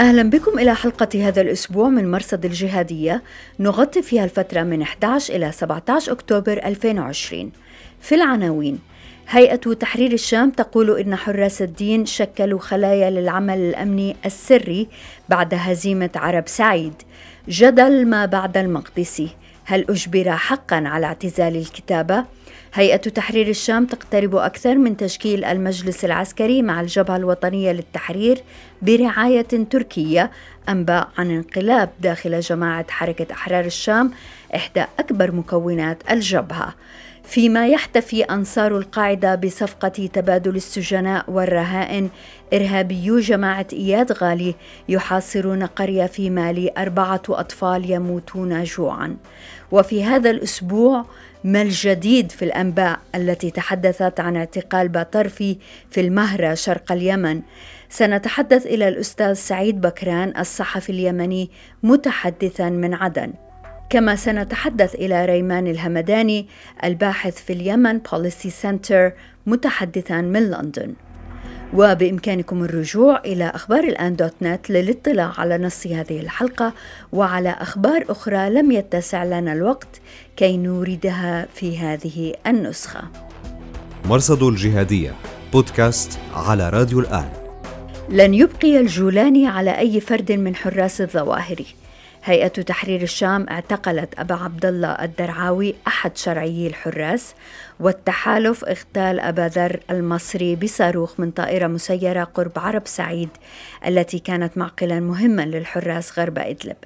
أهلا بكم إلى حلقة هذا الأسبوع من مرصد الجهادية. نغطي فيها الفترة من 11 إلى 17 أكتوبر 2020 في العناوين هيئة تحرير الشام تقول إن حراس الدين شكلوا خلايا للعمل الأمني السري بعد هزيمة عرب سعيد. جدل ما بعد المقدسي. هل أجبر حقا على اعتزال الكتابة؟ هيئة تحرير الشام تقترب أكثر من تشكيل المجلس العسكري مع الجبهة الوطنية للتحرير برعاية تركية أنباء عن انقلاب داخل جماعة حركة أحرار الشام إحدى أكبر مكونات الجبهة. فيما يحتفي أنصار القاعدة بصفقة تبادل السجناء والرهائن إرهابيو جماعة إياد غالي يحاصرون قرية في مالي أربعة أطفال يموتون جوعا. وفي هذا الأسبوع ما الجديد في الأنباء التي تحدثت عن اعتقال باطرفي في المهرة شرق اليمن. سنتحدث إلى الأستاذ سعيد بكران الصحفي اليمني متحدثا من عدن. كما سنتحدث إلى ريمان الهمداني الباحث في اليمن Policy Center متحدثا من لندن. وبإمكانكم الرجوع إلى أخبار الآن dot net للاطلاع على نص هذه الحلقة وعلى أخبار أخرى لم يتسع لنا الوقت كي نوردها في هذه النسخة. مرصد الجهادية بودكاست على راديو الآن. لن يبقي الجولاني على أي فرد من حراس الظواهر. هيئة تحرير الشام اعتقلت أبا عبد الله الدرعاوي أحد شرعيي الحراس والتحالف اغتال أبا ذر المصري بصاروخ من طائرة مسيرة قرب عرب سعيد التي كانت معقلا مهما للحراس غرب إدلب.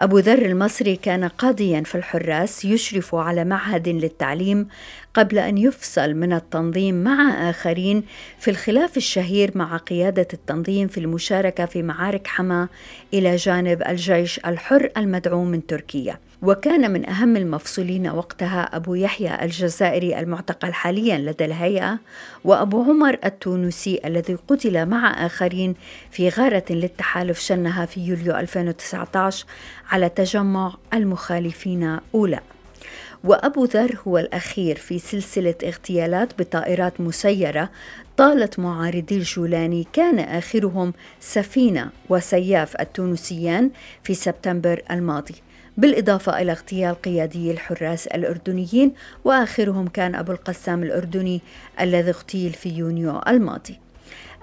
أبو ذر المصري كان قاضيا في الحراس يشرف على معهد للتعليم قبل أن يفصل من التنظيم مع آخرين في الخلاف الشهير مع قيادة التنظيم في المشاركة في معارك حما إلى جانب الجيش الحر المدعوم من تركيا. وكان من أهم المفصولين وقتها أبو يحيى الجزائري المعتقل حاليا لدى الهيئة وأبو عمر التونسي الذي قتل مع آخرين في غارة للتحالف شنها في يوليو 2019 على تجمع المخالفين أولى. وأبو ذر هو الأخير في سلسلة اغتيالات بطائرات مسيرة طالت معارضي الجولاني. كان آخرهم سفينة وسياف التونسيان في سبتمبر الماضي. بالإضافة إلى اغتيال قيادي الحراس الأردنيين وآخرهم كان أبو القسام الأردني الذي اغتيل في يونيو الماضي.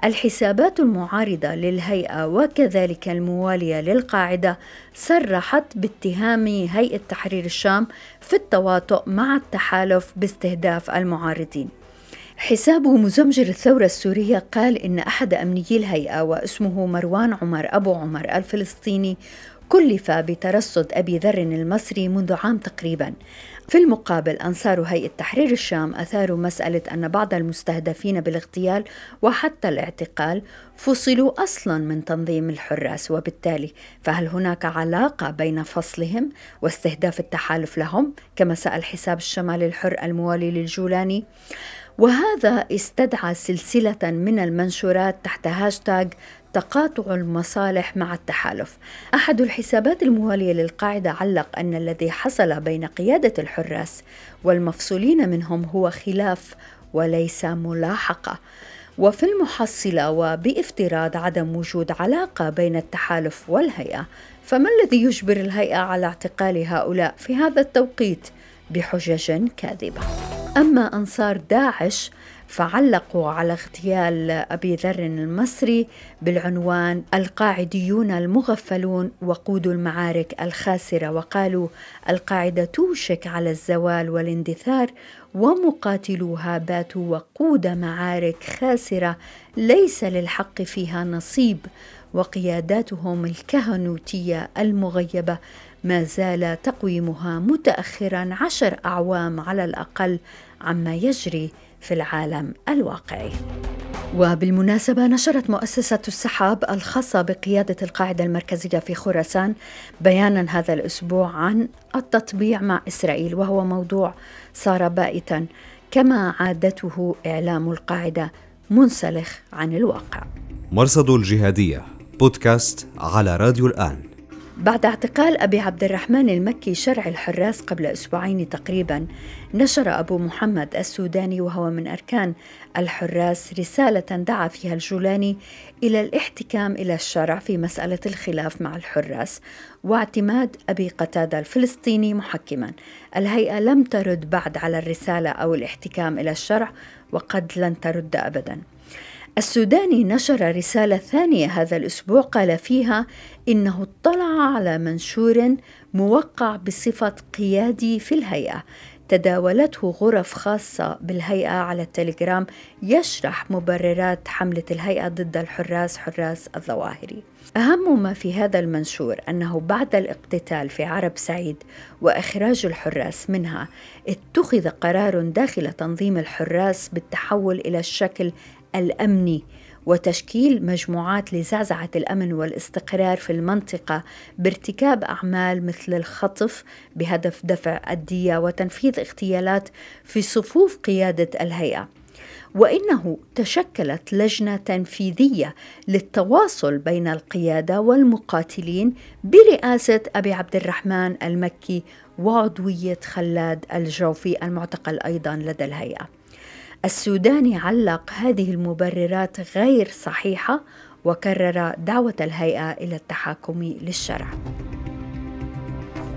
الحسابات المعارضة للهيئة وكذلك الموالية للقاعدة صرحت باتهام هيئة تحرير الشام في التواطؤ مع التحالف باستهداف المعارضين. حساب مزمجر الثورة السورية قال إن أحد أمنيي الهيئة واسمه مروان عمر أبو عمر الفلسطيني كلف بترصد أبي ذر المصري منذ عام تقريبا. في المقابل أنصار هيئة تحرير الشام أثاروا مسألة أن بعض المستهدفين بالاغتيال وحتى الاعتقال فصلوا أصلا من تنظيم الحراس. وبالتالي فهل هناك علاقة بين فصلهم واستهداف التحالف لهم؟ كما سأل حساب الشمال الحر الموالي للجولاني. وهذا استدعى سلسلة من المنشورات تحت هاشتاغ تقاطع المصالح مع التحالف. أحد الحسابات الموالية للقاعدة علق أن الذي حصل بين قيادة الحراس والمفصولين منهم هو خلاف وليس ملاحقة. وفي المحصلة وبافتراض عدم وجود علاقة بين التحالف والهيئة، فما الذي يجبر الهيئة على اعتقال هؤلاء في هذا التوقيت بحجج كاذبة؟ أما أنصار داعش فعلقوا على اغتيال أبي ذر المصري بالعنوان القاعديون المغفلون وقود المعارك الخاسرة وقالوا القاعدة توشك على الزوال والاندثار ومقاتلوها باتوا وقود معارك خاسرة ليس للحق فيها نصيب وقياداتهم الكهنوتية المغيبة ما زال تقويمها متأخرا عشر أعوام على الأقل عما يجري في العالم الواقعي. وبالمناسبة نشرت مؤسسة السحاب الخاصة بقيادة القاعدة المركزية في خراسان بيانا هذا الأسبوع عن التطبيع مع إسرائيل وهو موضوع صار بائتا كما عادته إعلام القاعدة منسلخ عن الواقع. مرصد الجهادية بودكاست على راديو الآن. بعد اعتقال أبي عبد الرحمن المكي شرع الحراس قبل أسبوعين تقريبا نشر أبو محمد السوداني وهو من أركان الحراس رسالة دعا فيها الجولاني إلى الاحتكام إلى الشرع في مسألة الخلاف مع الحراس واعتماد أبي قتادة الفلسطيني محكما. الهيئة لم ترد بعد على الرسالة أو الاحتكام إلى الشرع وقد لن ترد أبداً. السوداني نشر رسالة ثانية هذا الأسبوع قال فيها إنه اطلع على منشور موقع بصفة قيادي في الهيئة تداولته غرف خاصة بالهيئة على التليجرام يشرح مبررات حملة الهيئة ضد الحراس حراس الظواهري. أهم ما في هذا المنشور أنه بعد الاقتتال في عرب سعيد وإخراج الحراس منها اتخذ قرار داخل تنظيم الحراس بالتحول إلى الشكل الامني وتشكيل مجموعات لزعزعة الأمن والاستقرار في المنطقة بارتكاب أعمال مثل الخطف بهدف دفع الدية وتنفيذ اغتيالات في صفوف قيادة الهيئة. وإنه تشكلت لجنة تنفيذية للتواصل بين القيادة والمقاتلين برئاسة أبي عبد الرحمن المكي وعضوية خلاد الجوفي المعتقل أيضا لدى الهيئة. السوداني علق هذه المبررات غير صحيحة وكرر دعوة الهيئة إلى التحاكم للشرع.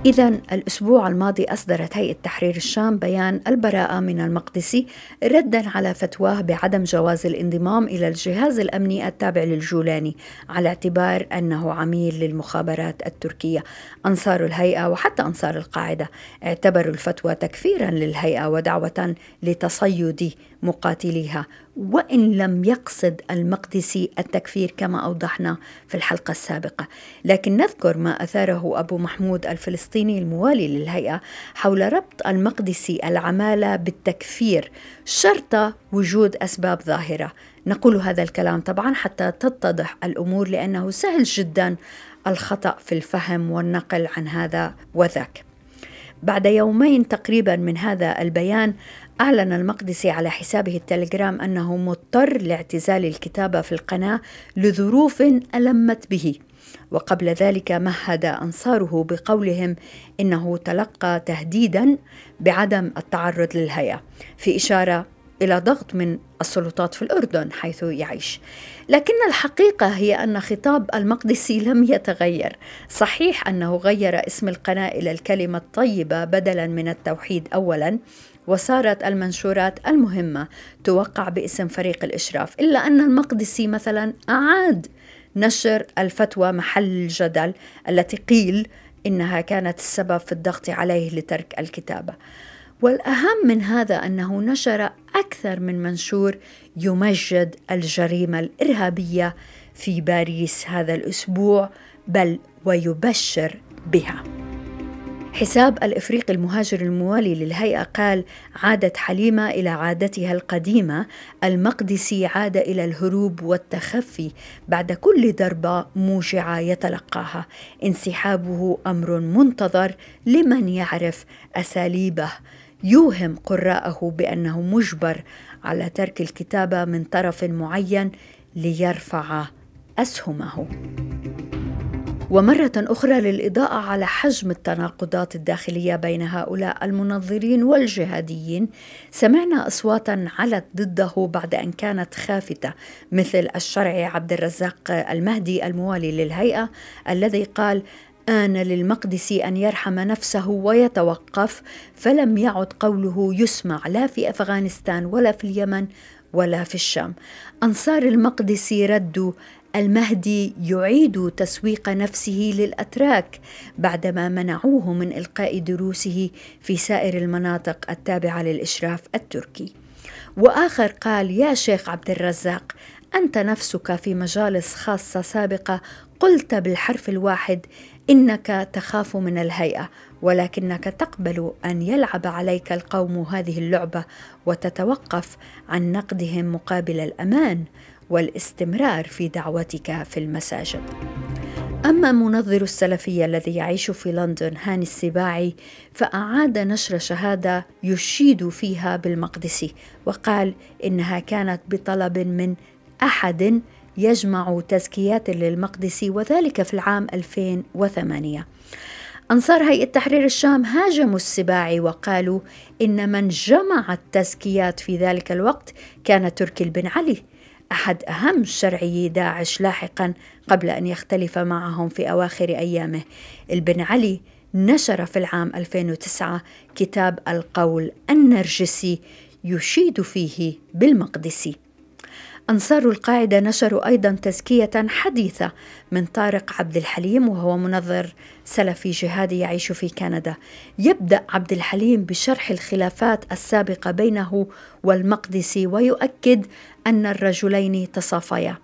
إذا الأسبوع الماضي أصدرت هيئة تحرير الشام بيان البراءة من المقدسي ردا على فتواه بعدم جواز الانضمام إلى الجهاز الأمني التابع للجولاني على اعتبار أنه عميل للمخابرات التركية. أنصار الهيئة وحتى أنصار القاعدة اعتبروا الفتوى تكفيرا للهيئة ودعوة لتصيد مقاتليها وإن لم يقصد المقدسي التكفير كما أوضحنا في الحلقة السابقة، لكن نذكر ما أثاره أبو محمود الفلسطيني الموالي للهيئة حول ربط المقدسي العمالة بالتكفير شرط وجود أسباب ظاهرة. نقول هذا الكلام طبعا حتى تتضح الأمور لأنه سهل جدا الخطأ في الفهم والنقل عن هذا وذاك. بعد يومين تقريبا من هذا البيان أعلن المقدسي على حسابه التليجرام أنه مضطر لاعتزال الكتابة في القناة لظروف ألمت به. وقبل ذلك مهد أنصاره بقولهم إنه تلقى تهديدا بعدم التعرض للهيئة في إشارة إلى ضغط من السلطات في الأردن حيث يعيش. لكن الحقيقة هي أن خطاب المقدسي لم يتغير. صحيح أنه غير اسم القناة إلى الكلمة الطيبة بدلا من التوحيد أولا وصارت المنشورات المهمة توقع باسم فريق الإشراف إلا أن المقدسي مثلا أعاد نشر الفتوى محل الجدل التي قيل إنها كانت السبب في الضغط عليه لترك الكتابة. والأهم من هذا أنه نشر أكثر من منشور يمجد الجريمة الإرهابية في باريس هذا الأسبوع بل ويبشر بها. حساب الافريقي المهاجر الموالي للهيئة قال عادت حليمة إلى عادتها القديمة المقدسي عاد إلى الهروب والتخفي بعد كل ضربه موجعه يتلقاها. انسحابه أمر منتظر لمن يعرف أساليبه. يوهم قراءه بأنه مجبر على ترك الكتابه من طرف معين ليرفع أسهمه. ومرة أخرى للإضاءة على حجم التناقضات الداخلية بين هؤلاء المنظرين والجهاديين سمعنا أصواتا علت ضده بعد أن كانت خافتة مثل الشرعي عبد الرزاق المهدي الموالي للهيئة الذي قال آن للمقدسي أن يرحم نفسه ويتوقف فلم يعد قوله يسمع لا في أفغانستان ولا في اليمن ولا في الشام أنصار المقدسي ردوا المهدي يعيد تسويق نفسه للأتراك بعدما منعوه من إلقاء دروسه في سائر المناطق التابعة للإشراف التركي. وآخر قال يا شيخ عبد الرزاق أنت نفسك في مجالس خاصة سابقة قلت بالحرف الواحد إنك تخاف من الهيئة ولكنك تقبل أن يلعب عليك القوم هذه اللعبة وتتوقف عن نقدهم مقابل الأمان. والاستمرار في دعوتك في المساجد. أما منظر السلفية الذي يعيش في لندن هاني السباعي فأعاد نشر شهادة يشيد فيها بالمقدسي وقال إنها كانت بطلب من أحد يجمع تزكيات للمقدسي وذلك في العام 2008 أنصار هيئة تحرير الشام هاجموا السباعي وقالوا إن من جمع التزكيات في ذلك الوقت كان تركي بن علي أحد أهم شرعيي داعش لاحقا قبل أن يختلف معهم في أواخر أيامه. البن علي نشر في العام 2009 كتاب القول النرجسي يشيد فيه بالمقدسي. أنصار القاعدة نشروا أيضا تزكية حديثة من طارق عبد الحليم وهو منظر سلفي جهادي يعيش في كندا. يبدأ عبد الحليم بشرح الخلافات السابقة بينه والمقدسي ويؤكد أن الرجلين تصافيا.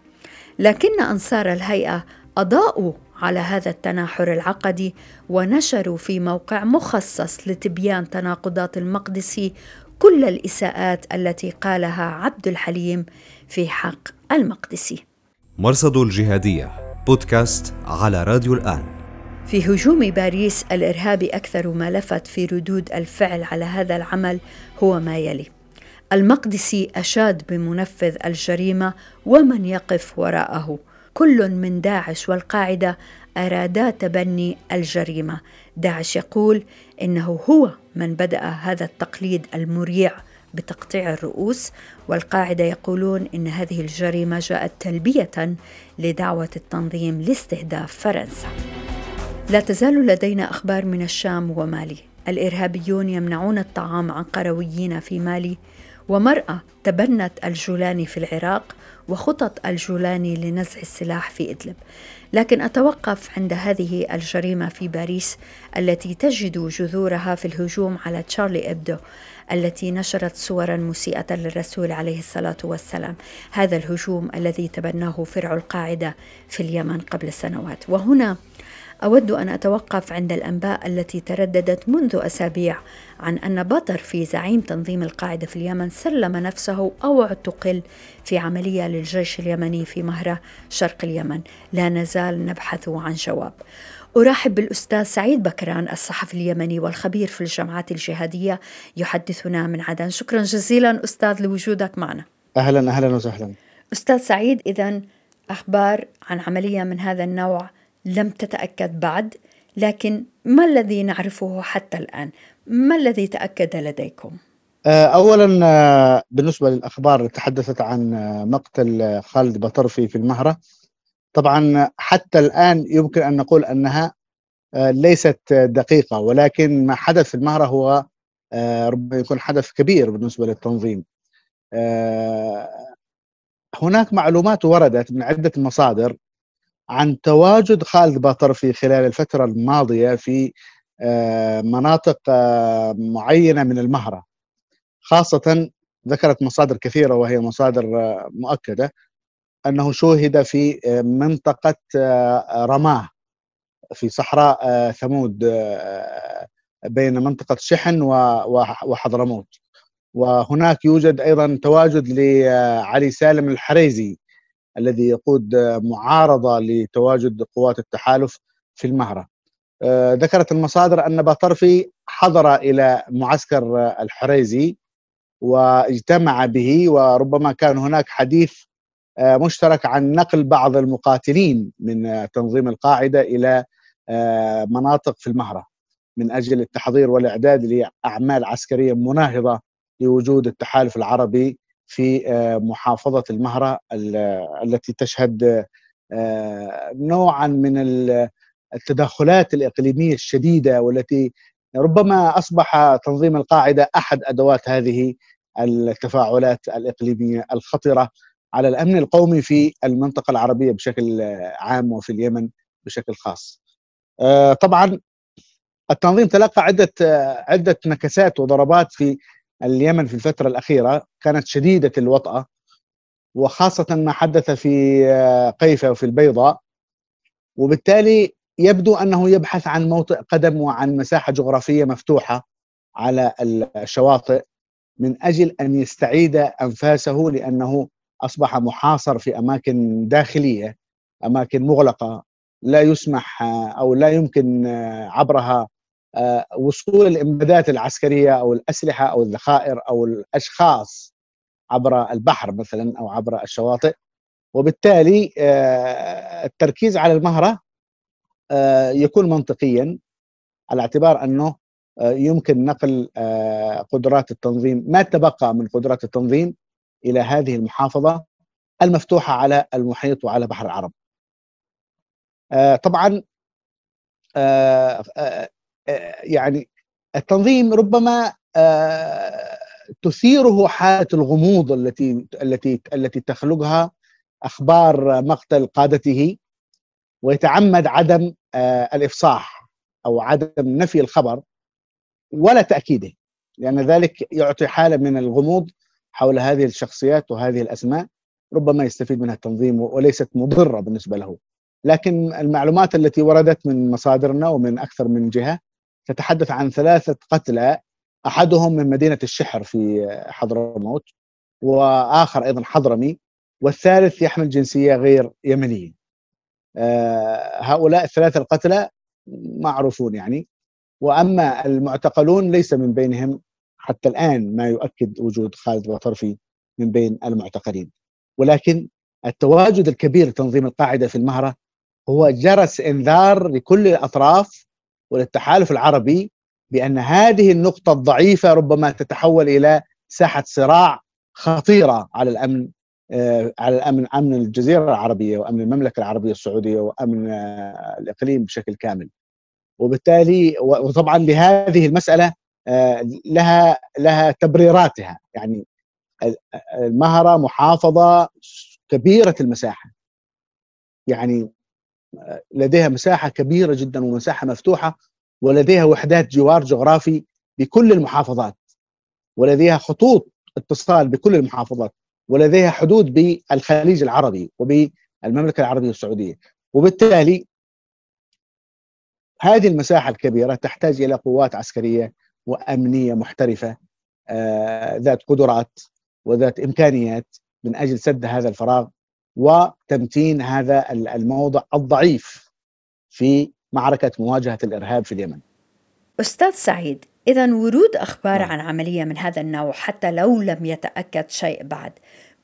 لكن أنصار الهيئة أضاءوا على هذا التناحر العقدي ونشروا في موقع مخصص لتبيان تناقضات المقدسي كل الإساءات التي قالها عبد الحليم في حق المقدسي. مرصد الجهادية بودكاست على راديو الآن. في هجوم باريس الارهابي أكثر ما لفت في ردود الفعل على هذا العمل هو ما يلي: المقدسي أشاد بمنفذ الجريمة ومن يقف وراءه. كل من داعش والقاعدة أرادا تبني الجريمة داعش يقول إنه هو من بدأ هذا التقليد المريع بتقطيع الرؤوس والقاعدة يقولون إن هذه الجريمة جاءت تلبية لدعوة التنظيم لاستهداف فرنسا. لا تزال لدينا أخبار من الشام ومالي. الإرهابيون يمنعون الطعام عن قرويين في مالي ومرأة تبنت الجولاني في العراق وخطط الجولاني لنزع السلاح في إدلب. لكن أتوقف عند هذه الجريمة في باريس التي تجد جذورها في الهجوم على تشارلي إبدو التي نشرت صورا مسيئة للرسول عليه الصلاة والسلام. هذا الهجوم الذي تبناه فرع القاعدة في اليمن قبل سنوات. وهنا أود أن أتوقف عند الأنباء التي ترددت منذ أسابيع عن أن بطرفي زعيم تنظيم القاعدة في اليمن سلم نفسه أو اعتقل في عملية للجيش اليمني في مهرة شرق اليمن. لا نزال نبحث عن جواب. أرحب بالأستاذ سعيد بكران الصحفي اليمني والخبير في الجماعات الجهادية يحدثنا من عدن. شكرا جزيلا أستاذ لوجودك معنا. أهلا أهلا وسهلا. أستاذ سعيد إذا أخبار عن عملية من هذا النوع لم تتأكد بعد لكن ما الذي نعرفه حتى الآن؟ ما الذي تأكد لديكم؟ آه، اولا آه، بالنسبة للأخبار اللي تحدثت عن آه، مقتل خالد بطرفي في المهرة طبعا حتى الآن يمكن أن نقول أنها ليست دقيقة ولكن ما حدث في المهرة هو ربما يكون حدث كبير بالنسبة للتنظيم هناك معلومات وردت من عدة مصادر عن تواجد خالد باطرفي خلال الفترة الماضية في آه، مناطق آه، معينة من المهرة. خاصة ذكرت مصادر كثيرة وهي مصادر آه، مؤكدة أنه شوهد في منطقة رماة في صحراء ثمود بين منطقة شحن وحضرموت. وهناك يوجد أيضا تواجد لعلي سالم الحريزي الذي يقود معارضة لتواجد قوات التحالف في المهرة. آه، ذكرت المصادر أن باطرفي حضر إلى معسكر الحريزي واجتمع به وربما كان هناك حديث آه، مشترك عن نقل بعض المقاتلين من تنظيم القاعدة إلى آه، مناطق في المهرة من أجل التحضير والإعداد لأعمال عسكرية مناهضة لوجود التحالف العربي في آه، محافظة المهرة التي تشهد آه، نوعا من التدخلات الإقليمية الشديدة والتي ربما أصبح تنظيم القاعدة أحد أدوات هذه التفاعلات الإقليمية الخطرة على الأمن القومي في المنطقة العربية بشكل عام وفي اليمن بشكل خاص. آه، طبعا التنظيم تلقى عدة عدة نكسات وضربات في اليمن في الفترة الأخيرة كانت شديدة الوطأة وخاصة ما حدث في آه، قيفة وفي البيضاء. وبالتالي يبدو أنه يبحث عن موطئ قدم وعن مساحة جغرافية مفتوحة على الشواطئ من أجل أن يستعيد أنفاسه لأنه أصبح محاصر في أماكن داخلية أماكن مغلقة لا يسمح أو لا يمكن عبرها وصول الإمدادات العسكرية أو الأسلحة أو الذخائر أو الأشخاص عبر البحر مثلا أو عبر الشواطئ وبالتالي التركيز على المهرة يكون منطقيا على اعتبار أنه يمكن نقل قدرات التنظيم ما تبقى من قدرات التنظيم إلى هذه المحافظة المفتوحة على المحيط وعلى بحر العرب. طبعا يعني التنظيم ربما تثيره حالة الغموض التي التي التي تخلقها أخبار مقتل قادته ويتعمد عدم الإفصاح أو عدم نفي الخبر ولا تأكيده لأن ذلك يعطي حالة من الغموض حول هذه الشخصيات وهذه الأسماء ربما يستفيد منها التنظيم وليست مضرة بالنسبة له. لكن المعلومات التي وردت من مصادرنا ومن أكثر من جهة تتحدث عن ثلاثة قتلى أحدهم من مدينة الشحر في حضرموت وآخر أيضا حضرمي والثالث يحمل جنسية غير يمنية. آه، هؤلاء الثلاثة القتلى معروفون يعني وأما المعتقلون ليس من بينهم حتى الآن ما يؤكد وجود خالد وطرفي من بين المعتقلين ولكن التواجد الكبير لتنظيم القاعدة في المهرة هو جرس إنذار لكل الأطراف وللتحالف العربي بأن هذه النقطة الضعيفة ربما تتحول إلى ساحة صراع خطيرة على الأمن آه، على الأمن أمن الجزيرة العربية وأمن المملكة العربية السعودية وأمن آه، الإقليم بشكل كامل. وبالتالي وطبعا لهذه المسألة آه، لها لها تبريراتها يعني المهرة محافظة كبيرة المساحة يعني لديها مساحة كبيرة جدا ومساحة مفتوحة ولديها وحدات جوار جغرافي بكل المحافظات ولديها خطوط اتصال بكل المحافظات ولديها حدود بالخليج العربي وبالمملكة العربية السعودية. وبالتالي هذه المساحة الكبيرة تحتاج إلى قوات عسكرية وأمنية محترفة آه ذات قدرات وذات إمكانيات من أجل سد هذا الفراغ وتمتين هذا الموضع الضعيف في معركة مواجهة الإرهاب في اليمن. أستاذ سعيد، اذا ورود أخبار نعم. عن عملية من هذا النوع حتى لو لم يتأكد شيء بعد،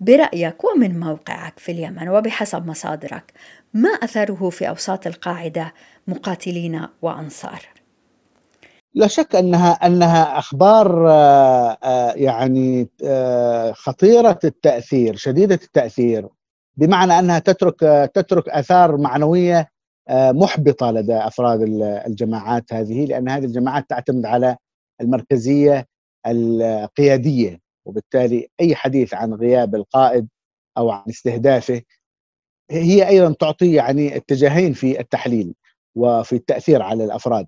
برأيك ومن موقعك في اليمن وبحسب مصادرك، ما أثره في أوساط القاعدة مقاتلين وأنصار؟ لا شك انها أنها أخبار آه، آه، يعني آه، خطيرة التأثير شديدة التأثير بمعنى أنها تترك تترك آثار معنوية محبطة لدى أفراد الجماعات هذه لأن هذه الجماعات تعتمد على المركزية القيادية وبالتالي أي حديث عن غياب القائد أو عن استهدافه هي أيضا تعطي يعني اتجاهين في التحليل وفي التأثير على الأفراد.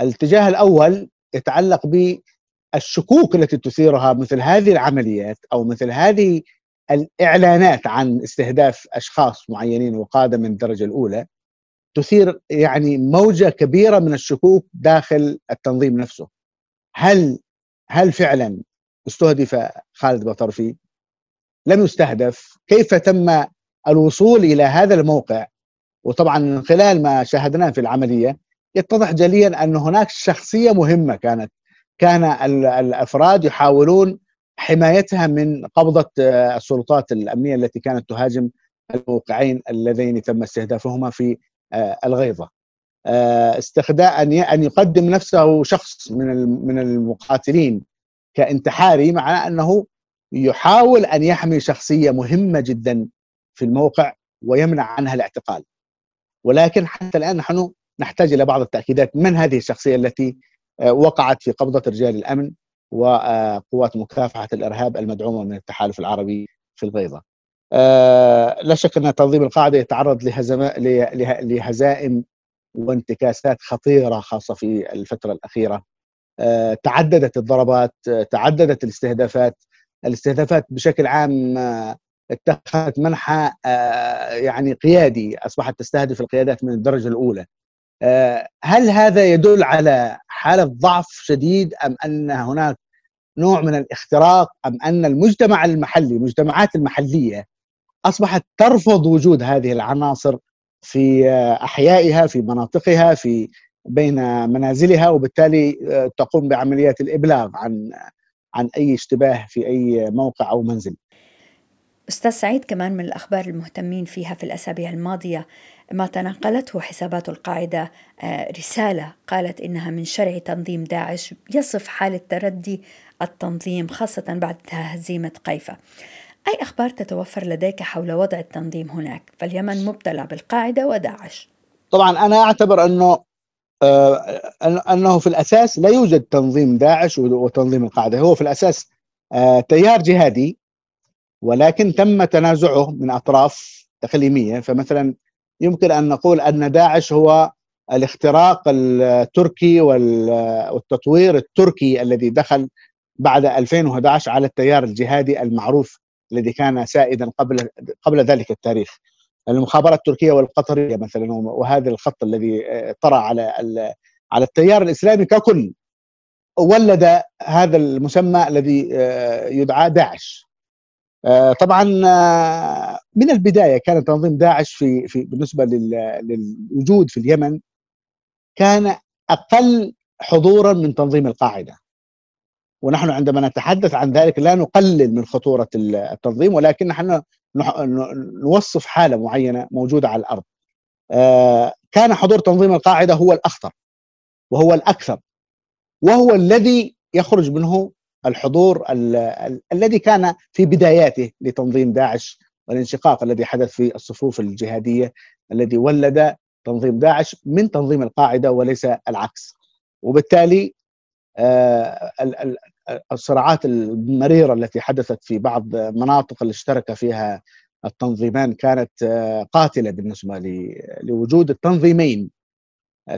الاتجاه الأول يتعلق بالشكوك التي تثيرها مثل هذه العمليات أو مثل هذه الإعلانات عن استهداف أشخاص معينين وقادة من الدرجة الأولى تثير يعني موجة كبيرة من الشكوك داخل التنظيم نفسه. هل هل فعلا استهدف خالد بطرفي؟ لم يستهدف، كيف تم الوصول إلى هذا الموقع وطبعا من خلال ما شاهدناه في العملية يتضح جليا أن هناك شخصية مهمة كانت كان الأفراد يحاولون حمايتها من قبضة آه، السلطات الأمنية التي كانت تهاجم الموقعين اللذين تم استهدافهما في آه، الغيضه. آه، استخداء أن يقدم نفسه شخص من من المقاتلين كانتحاري مع أنه يحاول أن يحمي شخصية مهمة جدا في الموقع ويمنع عنها الاعتقال. ولكن حتى الآن نحن نحتاج إلى بعض التأكيدات من هذه الشخصية التي وقعت في قبضة رجال الأمن وقوات مكافحة الإرهاب المدعومة من التحالف العربي في البيضاء. آه، لا شك أن تنظيم القاعدة يتعرض لهزائم وانتكاسات خطيرة خاصة في الفترة الأخيرة. آه، تعددت الضربات، تعددت الاستهدافات، الاستهدافات بشكل عام اتخذت منحى آه، يعني قيادي أصبحت تستهدف القيادات من الدرجة الأولى آه، هل هذا يدل على حالة ضعف شديد أم أن هناك نوع من الاختراق أم أن المجتمع المحلي المجتمعات المحلية أصبحت ترفض وجود هذه العناصر في أحيائها في مناطقها في بين منازلها وبالتالي تقوم بعمليات الإبلاغ عن عن أي اشتباه في أي موقع أو منزل. أستاذ سعيد كمان من الأخبار المهتمين فيها في الأسابيع الماضية ما تنقلته حسابات القاعدة آه، رسالة قالت إنها من شرع تنظيم داعش يصف حالة تردي التنظيم خاصة بعد هزيمة قيفة أي أخبار تتوفر لديك حول وضع التنظيم هناك؟ فاليمن مبتلى بالقاعدة وداعش. طبعا أنا أعتبر أنه آه أنه في الأساس لا يوجد تنظيم داعش وتنظيم القاعدة. هو في الأساس آه تيار جهادي ولكن تم تنازعه من أطراف إقليمية. فمثلا يمكن أن نقول أن داعش هو الاختراق التركي والتطوير التركي الذي دخل بعد 2011 على التيار الجهادي المعروف الذي كان سائدا قبل قبل ذلك التاريخ. المخابرات التركية والقطرية مثلا وهذا الخط الذي طرأ على على التيار الإسلامي ككل ولد هذا المسمى الذي يدعى داعش. طبعا من البداية كان تنظيم داعش في في بالنسبة للوجود في اليمن كان أقل حضورا من تنظيم القاعدة ونحن عندما نتحدث عن ذلك لا نقلل من خطورة التنظيم ولكن نحن نوصف حالة معينة موجودة على الأرض. آه، كان حضور تنظيم القاعدة هو الأخطر وهو الأكثر وهو الذي يخرج منه الحضور ال ال الذي كان في بداياته لتنظيم داعش والانشقاق الذي حدث في الصفوف الجهادية الذي ولد تنظيم داعش من تنظيم القاعدة وليس العكس. وبالتالي آه، الصراعات المريرة التي حدثت في بعض مناطق اللي اشترك فيها التنظيمان كانت آه، قاتلة بالنسبة لوجود التنظيمين.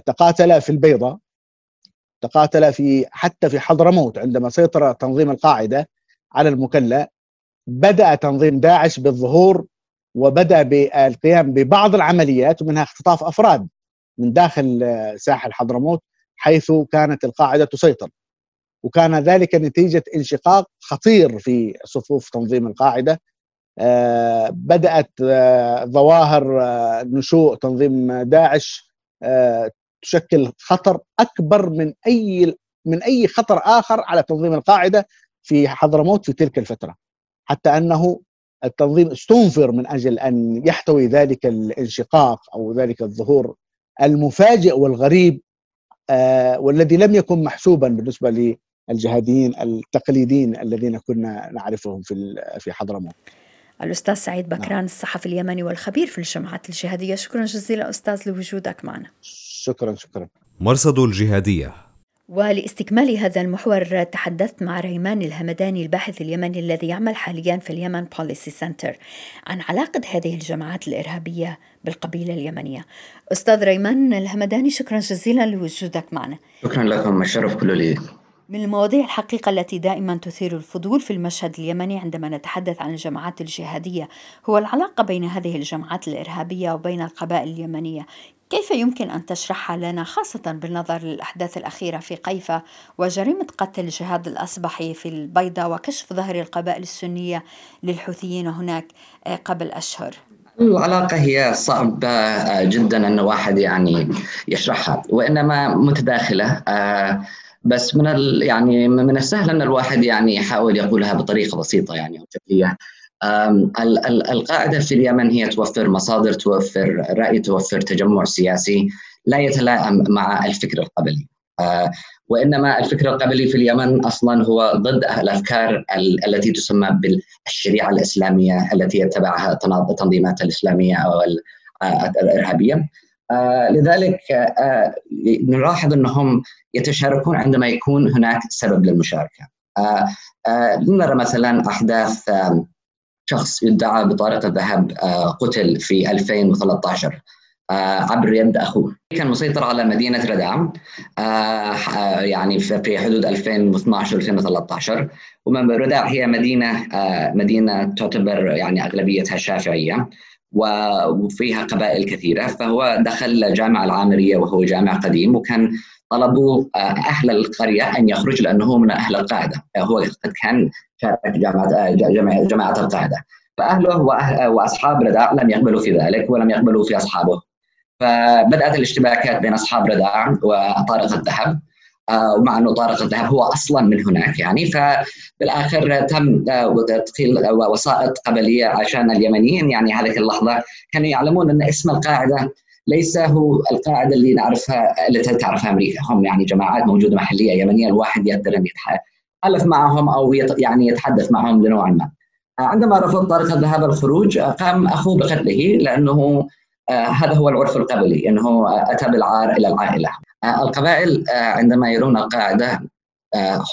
تقاتلا في البيضة تقاتلا في حتى في حضرموت عندما سيطر تنظيم القاعدة على المكلا بدأ تنظيم داعش بالظهور وبدأ بالقيام ببعض العمليات ومنها اختطاف أفراد من داخل ساحل حضرموت حيث كانت القاعدة تسيطر. وكان ذلك نتيجة انشقاق خطير في صفوف تنظيم القاعدة. آه، بدأت آه، ظواهر آه، نشوء تنظيم داعش تشكل خطر أكبر من أي من أي خطر آخر على تنظيم القاعدة في حضرموت في تلك الفترة حتى أنه التنظيم استنفر من أجل أن يحتوي ذلك الانشقاق أو ذلك الظهور المفاجئ والغريب آه، والذي لم يكن محسوبا بالنسبة للجهاديين التقليديين الذين كنا نعرفهم في في حضرموت. الأستاذ سعيد نعم. بكران الصحفي اليمني والخبير في الجماعات الجهادية، شكرا جزيلا أستاذ لوجودك معنا. شكرا شكرا. مرصد الجهادية. ولاستكمال هذا المحور تحدثت مع ريمان الهمداني الباحث اليمني الذي يعمل حاليا في اليمن بوليسي سنتر عن علاقة هذه الجماعات الإرهابية بالقبيلة اليمنية. أستاذ ريمان الهمداني شكرا جزيلا لوجودك معنا. شكرا لكم الشرف كله لي. من المواضيع الحقيقة التي دائما تثير الفضول في المشهد اليمني عندما نتحدث عن الجماعات الجهادية هو العلاقة بين هذه الجماعات الإرهابية وبين القبائل اليمنية. كيف يمكن أن تشرحها لنا خاصة بالنظر للأحداث الأخيرة في قيفة وجريمة قتل جهاد الأصبحي في البيضة وكشف ظهر القبائل السنية للحوثيين هناك آه، قبل أشهر؟ العلاقة هي صعبة آه، جدا أن واحد يعني يشرحها وإنما متداخلة آه، بس من يعني من السهل أن الواحد يعني يحاول يقولها بطريقة بسيطة يعني وشكلية القاعدة في اليمن هي توفر مصادر توفر رأي توفر تجمع سياسي لا يتلائم مع الفكر القبلي. آه، وإنما الفكر القبلي في اليمن أصلا هو ضد الأفكار التي تسمى بالشريعة الإسلامية التي يتبعها التنظيمات الإسلامية أو آه، الإرهابية. آه، لذلك نلاحظ أنهم يتشاركون عندما يكون هناك سبب للمشاركة. نرى مثلا أحداث شخص يدعى بطارق الذهب آه، قتل في 2013 آه، عبر يد أخوه. كان مسيطر على مدينة ردعم آه، يعني في حدود 2012 2013 ردع هي مدينة مدينة تعتبر يعني أغلبيتها شافعية وفيها قبائل كثيرة. فهو دخل الجامعة العامرية وهو جامع قديم وكان طلبوا أهل القرية أن يخرج لأنه من أهل القاعدة. هو قد كان شارك جامعه جماعة القاعدة. فأهله وأصحاب رداع لم يقبلوا في ذلك ولم يقبلوا في أصحابه. فبدأت الاشتباكات بين أصحاب رداع وطارق الذهب آه، ومع أنه طارق الذهب هو أصلا من هناك يعني. فبالآخر تم آه، تدخيل وسائط قبلية عشان اليمنيين يعني. هذه اللحظة كانوا يعلمون أن اسم القاعدة ليس هو القاعدة اللي نعرفها اللي تعرفها أمريكا هم يعني جماعات موجودة محلية يمنية الواحد يقدر أن يتحالف معهم أو يعني يتحدث معهم لنوع ما. عندما رفض طارق الذهب الخروج قام أخوه بقتله لأنه آه، هذا هو العرف القبلي إنه أتى بالعار إلى العائلة. آه، القبائل آه، عندما يرون القاعدة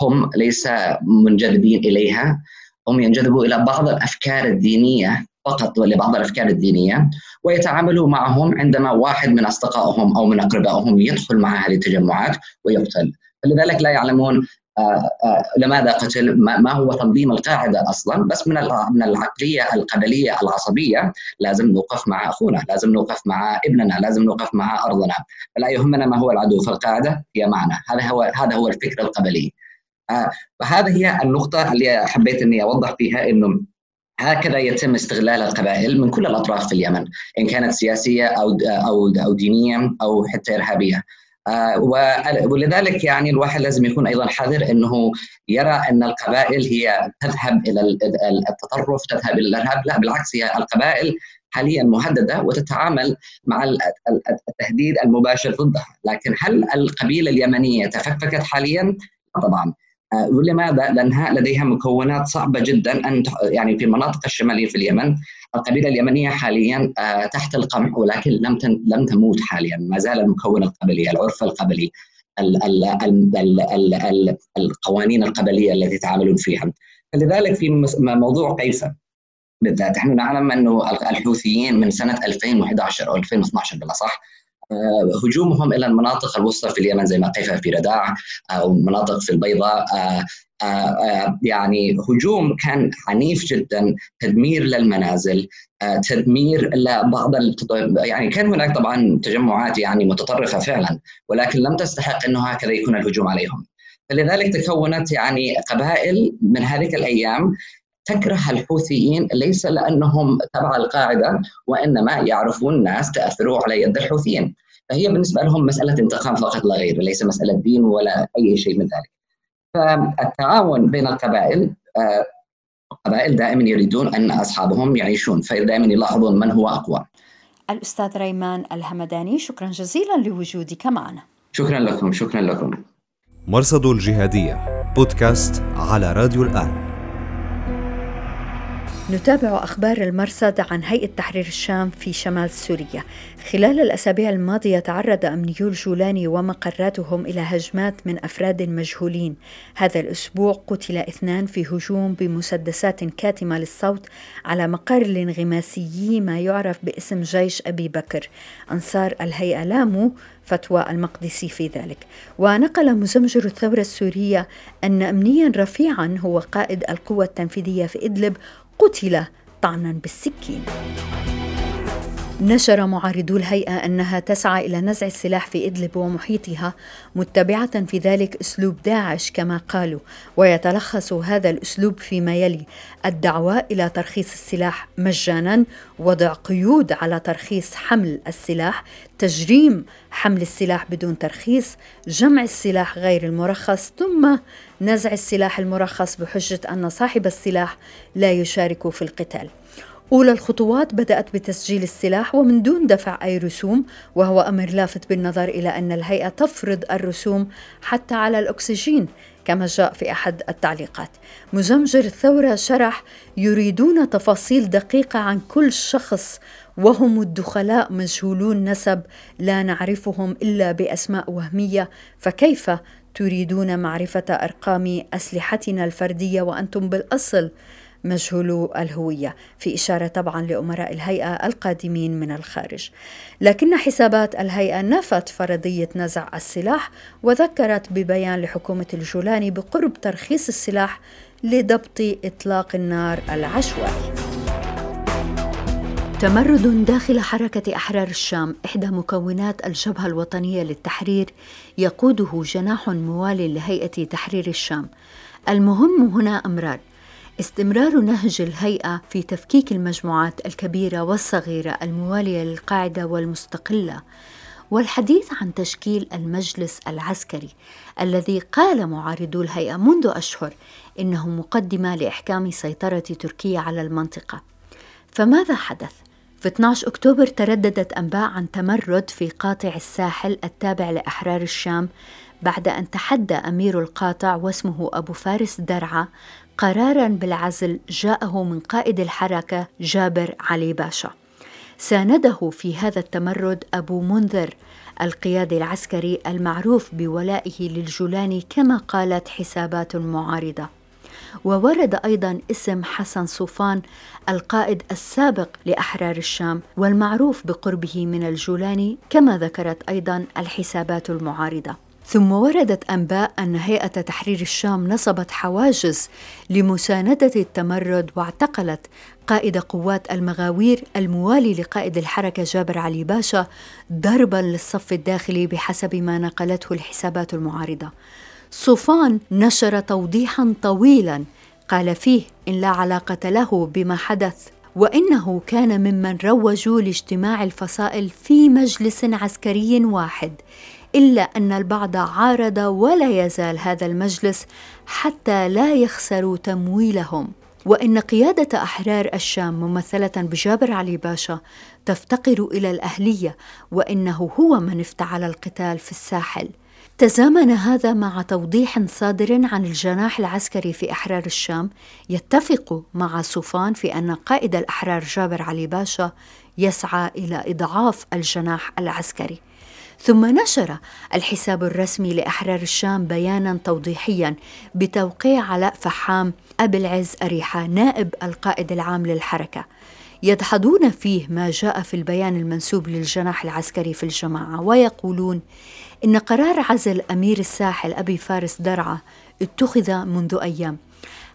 هم ليس منجذبين إليها هم ينجذبوا إلى بعض الأفكار الدينية فقط ولبعض الأفكار الدينية ويتعاملوا معهم عندما واحد من أصدقائهم أو من أقربائهم يدخل مع هذه التجمعات ويقتل. فلذلك لا يعلمون آه، آه، لماذا قتل ما هو تنظيم القاعدة أصلا. بس من من العقلية القبلية العصبية لازم نوقف مع أخونا لازم نوقف مع ابننا لازم نوقف مع أرضنا. فلا يهمنا ما هو العدو فالقاعده هي معنا. هذا هو هذا هو الفكر القبلي. آه، فهذه هي النقطة اللي حبيت إني أوضح فيها إنه هكذا يتم استغلال القبائل من كل الأطراف في اليمن إن كانت سياسية أو أو أو دينية أو حتى إرهابية. آه، ولذلك يعني الواحد لازم يكون أيضا حذر إنه يرى أن القبائل هي تذهب إلى التطرف تذهب إلى الإرهاب. لا بالعكس هي القبائل حاليا مهددة وتتعامل مع التهديد المباشر ضدها. لكن هل القبيلة اليمنية تفككت حاليا؟ طبعا. ولماذا؟ لأنها لديها مكونات صعبة جدا أن يعني في المناطق الشمالية في اليمن. القبيلة اليمنية حاليا آه، تحت القمع ولكن لم لم تموت حاليا. ما زال المكون القبلي العرف القبلي القوانين القبلية التي يتعاملون فيها. فلذلك في موضوع قيصر بالذات نحن نعلم أنه الحوثيين من سنة 2011 أو 2012 بالأصح آه، هجومهم إلى المناطق الوسطى في اليمن زي ما قيفه في رداع أو مناطق في البيضاء آه، يعني هجوم كان عنيف جدا تدمير للمنازل تدمير لبعض يعني كان هناك طبعا تجمعات يعني متطرفة فعلا ولكن لم تستحق إنه هكذا يكون الهجوم عليهم. فلذلك تكونت يعني قبائل من هذه الأيام تكره الحوثيين ليس لأنهم تبع القاعدة وإنما يعرفون ناس تأثروا على يد الحوثيين. فهي بالنسبة لهم مسألة انتقام فقط لا غير ليس مسألة دين ولا أي شيء من ذلك. فالتعاون بين القبائل آه، القبائل دائما يريدون أن أصحابهم يعيشون فدائما يلاحظون من هو أقوى. الأستاذ ريمان الهمداني شكرا جزيلا لوجودك معنا. شكرا لكم شكرا لكم. مرصد الجهادية بودكاست على راديو الآن. نتابع أخبار المرصد عن هيئة تحرير الشام في شمال سوريا. خلال الأسابيع الماضية تعرض أمنيو الجولاني ومقراتهم إلى هجمات من أفراد مجهولين. هذا الأسبوع قتل اثنان في هجوم بمسدسات كاتمة للصوت على مقر الانغماسيي ما يعرف باسم جيش أبي بكر. أنصار الهيئة لاموا فتوى المقدسي في ذلك. ونقل مزمجر الثورة السورية أن أمنيا رفيعا هو قائد القوة التنفيذية في إدلب قتل طعنا بالسكين. نشر معارضو الهيئة أنها تسعى إلى نزع السلاح في إدلب ومحيطها متبعة في ذلك أسلوب داعش كما قالوا ويتلخص هذا الأسلوب فيما يلي الدعوة إلى ترخيص السلاح مجانا وضع قيود على ترخيص حمل السلاح تجريم حمل السلاح بدون ترخيص جمع السلاح غير المرخص ثم نزع السلاح المرخص بحجة أن صاحب السلاح لا يشارك في القتال. أولى الخطوات بدأت بتسجيل السلاح ومن دون دفع أي رسوم وهو أمر لافت بالنظر إلى أن الهيئة تفرض الرسوم حتى على الأكسجين كما جاء في أحد التعليقات. مزمجر الثورة شرح يريدون تفاصيل دقيقة عن كل شخص وهم الدخلاء مجهولون نسب لا نعرفهم إلا بأسماء وهمية فكيف تريدون معرفة أرقام أسلحتنا الفردية وأنتم بالأصل؟ مجهولو الهوية في إشارة طبعا لأمراء الهيئة القادمين من الخارج. لكن حسابات الهيئة نفت فرضية نزع السلاح وذكرت ببيان لحكومة الجولاني بقرب ترخيص السلاح لضبط إطلاق النار العشوائي. تمرد داخل حركة أحرار الشام إحدى مكونات الجبهة الوطنية للتحرير يقوده جناح موالي لهيئة تحرير الشام. المهم هنا أمران استمرار نهج الهيئة في تفكيك المجموعات الكبيرة والصغيرة الموالية للقاعدة والمستقلة والحديث عن تشكيل المجلس العسكري الذي قال معارضو الهيئة منذ أشهر إنه مقدمة لإحكام سيطرة تركيا على المنطقة فماذا حدث؟ في 12 أكتوبر ترددت أنباء عن تمرد في قاطع الساحل التابع لأحرار الشام بعد أن تحدى أمير القاطع واسمه أبو فارس درعا قرارا بالعزل جاءه من قائد الحركة جابر علي باشا. سانده في هذا التمرد أبو منذر القيادي العسكري المعروف بولائه للجولاني كما قالت حسابات معارضة. وورد أيضا اسم حسن صوفان القائد السابق لأحرار الشام والمعروف بقربه من الجولاني كما ذكرت أيضا الحسابات المعارضة. ثم وردت أنباء أن هيئة تحرير الشام نصبت حواجز لمساندة التمرد واعتقلت قائد قوات المغاوير الموالي لقائد الحركة جابر علي باشا ضربا للصف الداخلي بحسب ما نقلته الحسابات المعارضة. صوفان نشر توضيحا طويلا قال فيه إن لا علاقة له بما حدث وإنه كان ممن روجوا لاجتماع الفصائل في مجلس عسكري واحد إلا أن البعض عارض ولا يزال هذا المجلس حتى لا يخسروا تمويلهم. وإن قيادة أحرار الشام ممثلة بجابر علي باشا تفتقر إلى الأهلية وإنه هو من افتعل القتال في الساحل. تزامن هذا مع توضيح صادر عن الجناح العسكري في أحرار الشام يتفق مع صوفان في أن قائد الأحرار جابر علي باشا يسعى إلى إضعاف الجناح العسكري. ثم نشر الحساب الرسمي لأحرار الشام بيانا توضيحيا بتوقيع علاء فحام أبي العز أريحة نائب القائد العام للحركة. يدحضون فيه ما جاء في البيان المنسوب للجناح العسكري في الجماعة ويقولون إن قرار عزل أمير الساحل أبي فارس درعا اتخذ منذ أيام.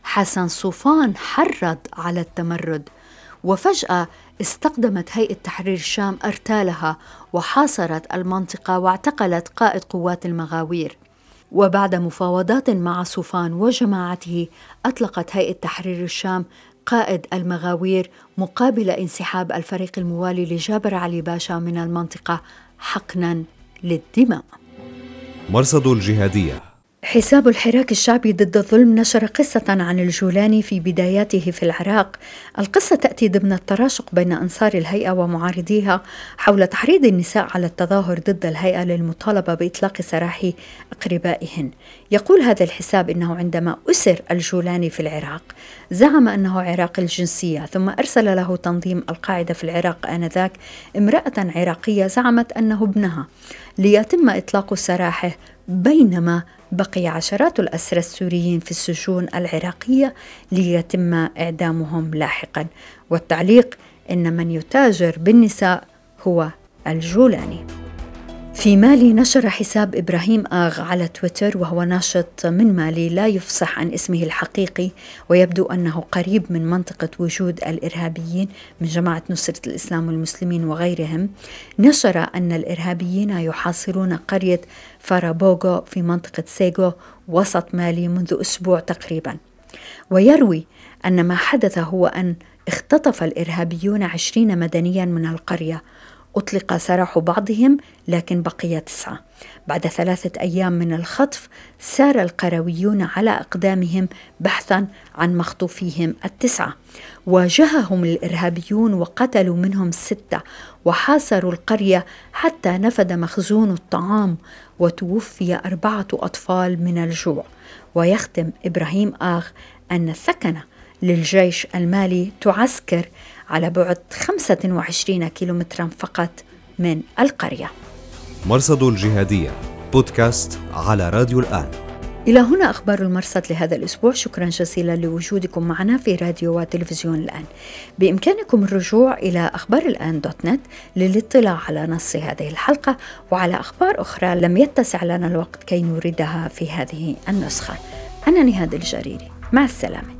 حسن صوفان حرض على التمرد. وفجأة استقدمت هيئة تحرير الشام أرتالها وحاصرت المنطقة واعتقلت قائد قوات المغاوير. وبعد مفاوضات مع صوفان وجماعته أطلقت هيئة تحرير الشام قائد المغاوير مقابل انسحاب الفريق الموالي لجابر علي باشا من المنطقة حقنا للدماء. مرصد الجهادية حساب الحراك الشعبي ضد الظلم نشر قصة عن الجولاني في بداياته في العراق. القصة تأتي ضمن التراشق بين أنصار الهيئة ومعارضيها حول تحريض النساء على التظاهر ضد الهيئة للمطالبة بإطلاق سراح أقربائهن. يقول هذا الحساب إنه عندما أسر الجولاني في العراق زعم أنه عراقي الجنسية ثم أرسل له تنظيم القاعدة في العراق آنذاك امرأة عراقية زعمت أنه ابنها ليتم إطلاق سراحه بينما بقي عشرات الأسرى السوريين في السجون العراقية ليتم إعدامهم لاحقا. والتعليق إن من يتاجر بالنساء هو الجولاني. في مالي نشر حساب إبراهيم آغ على تويتر وهو ناشط من مالي لا يفصح عن اسمه الحقيقي ويبدو أنه قريب من منطقة وجود الإرهابيين من جماعة نصرة الإسلام والمسلمين وغيرهم. نشر أن الإرهابيين يحاصرون قرية فارابوغو في منطقة سيغو وسط مالي منذ أسبوع تقريبا. ويروي أن ما حدث هو أن اختطف الإرهابيون عشرين مدنيا من القرية أطلق سراح بعضهم لكن بقي تسعة. بعد ثلاثة أيام من الخطف سار القرويون على أقدامهم بحثا عن مخطوفيهم التسعة. واجههم الإرهابيون وقتلوا منهم ستة وحاصروا القرية حتى نفد مخزون الطعام وتوفي أربعة أطفال من الجوع. ويختم إبراهيم آغ أن الثكنة للجيش المالي تعسكر على بعد 25 كيلومترا فقط من القرية. مرصد الجهادية بودكاست على راديو الآن. إلى هنا أخبار المرصد لهذا الأسبوع. شكرا جزيلا لوجودكم معنا في راديو وتلفزيون الآن. بإمكانكم الرجوع إلى أخبار الآن دوت نت للاطلاع على نص هذه الحلقة وعلى أخبار أخرى لم يتسع لنا الوقت كي نوردها في هذه النسخة. أنا نهاد الجريري. مع السلامة.